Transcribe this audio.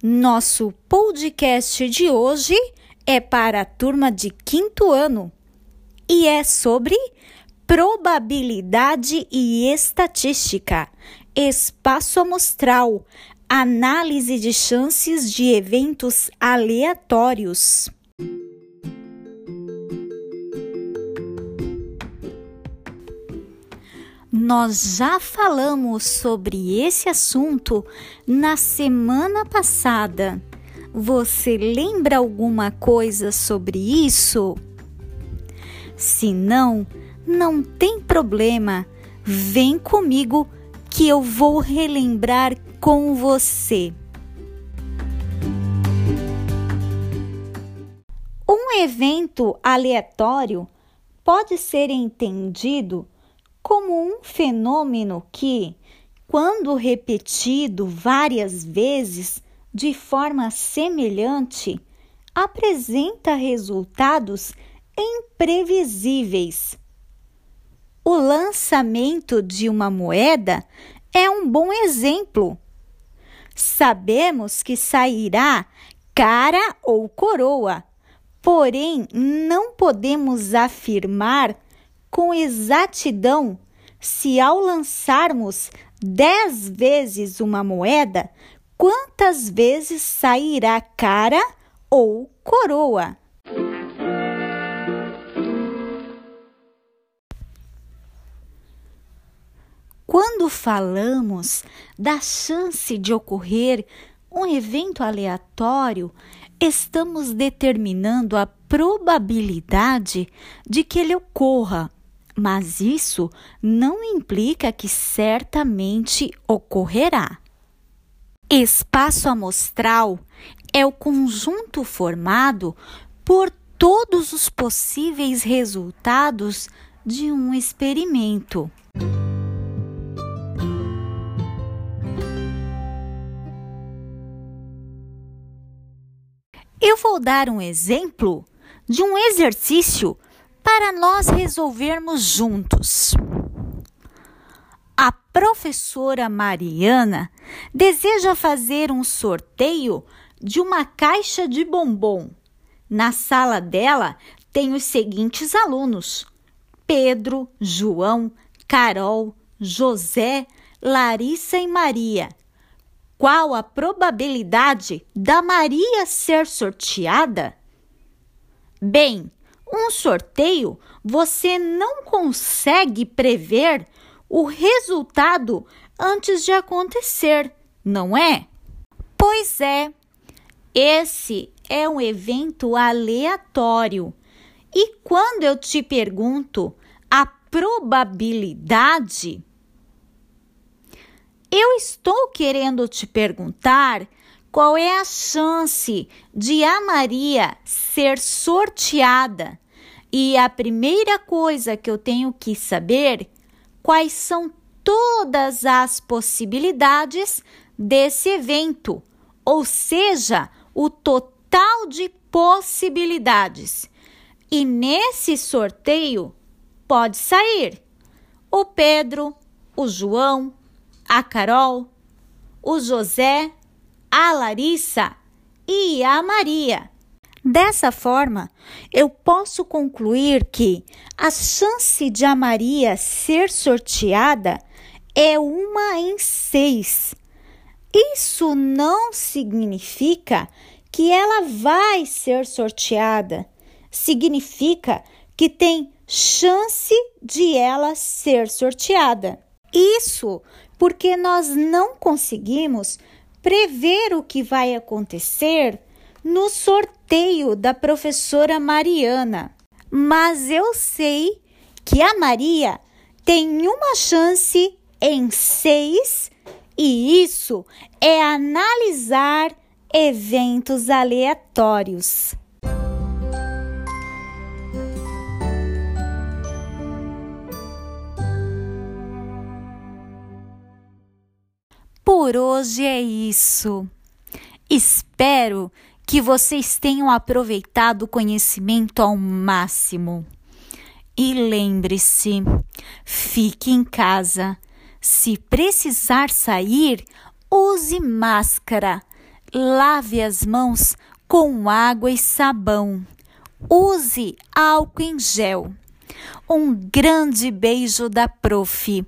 Nosso podcast de hoje é para a turma de quinto ano e é sobre probabilidade e estatística, espaço amostral, análise de chances de eventos aleatórios. Nós já falamos sobre esse assunto na semana passada. Você lembra alguma coisa sobre isso? Se não, não tem problema. Vem comigo que eu vou relembrar com você. Um evento aleatório pode ser entendido como um fenômeno que, quando repetido várias vezes de forma semelhante, apresenta resultados imprevisíveis. O lançamento de uma moeda é um bom exemplo. Sabemos que sairá cara ou coroa, porém não podemos afirmar com exatidão se ao lançarmos dez vezes uma moeda, quantas vezes sairá cara ou coroa. Quando falamos da chance de ocorrer um evento aleatório, estamos determinando a probabilidade de que ele ocorra mas isso não implica que certamente ocorrerá. Espaço amostral é o conjunto formado por todos os possíveis resultados de um experimento. Eu vou dar um exemplo de um exercício para nós resolvermos juntos. A professora Mariana deseja fazer um sorteio de uma caixa de bombom. Na sala dela tem os seguintes alunos: Pedro, João, Carol, José, Larissa e Maria. Qual a probabilidade da Maria ser sorteada? Bem, um sorteio, você não consegue prever o resultado antes de acontecer, não é? Pois é, esse é um evento aleatório. E quando eu te pergunto a probabilidade, eu estou querendo te perguntar qual é a chance de a Maria ser sorteada? E a primeira coisa que eu tenho que saber quais são todas as possibilidades desse evento, ou seja, o total de possibilidades. E nesse sorteio pode sair o Pedro, o João, a Carol, o José a Larissa e a Maria. Dessa forma, eu posso concluir que a chance de a Maria ser sorteada é uma em seis. Isso não significa que ela vai ser sorteada. Significa que tem chance de ela ser sorteada. Isso porque nós não conseguimos prever o que vai acontecer no sorteio da professora Mariana. Mas eu sei que a Maria tem uma chance em seis, e isso é analisar eventos aleatórios. Por hoje é isso. Espero que vocês tenham aproveitado o conhecimento ao máximo. E lembre-se, fique em casa. Se precisar sair, use máscara. Lave as mãos com água e sabão. Use álcool em gel. Um grande beijo da Prof.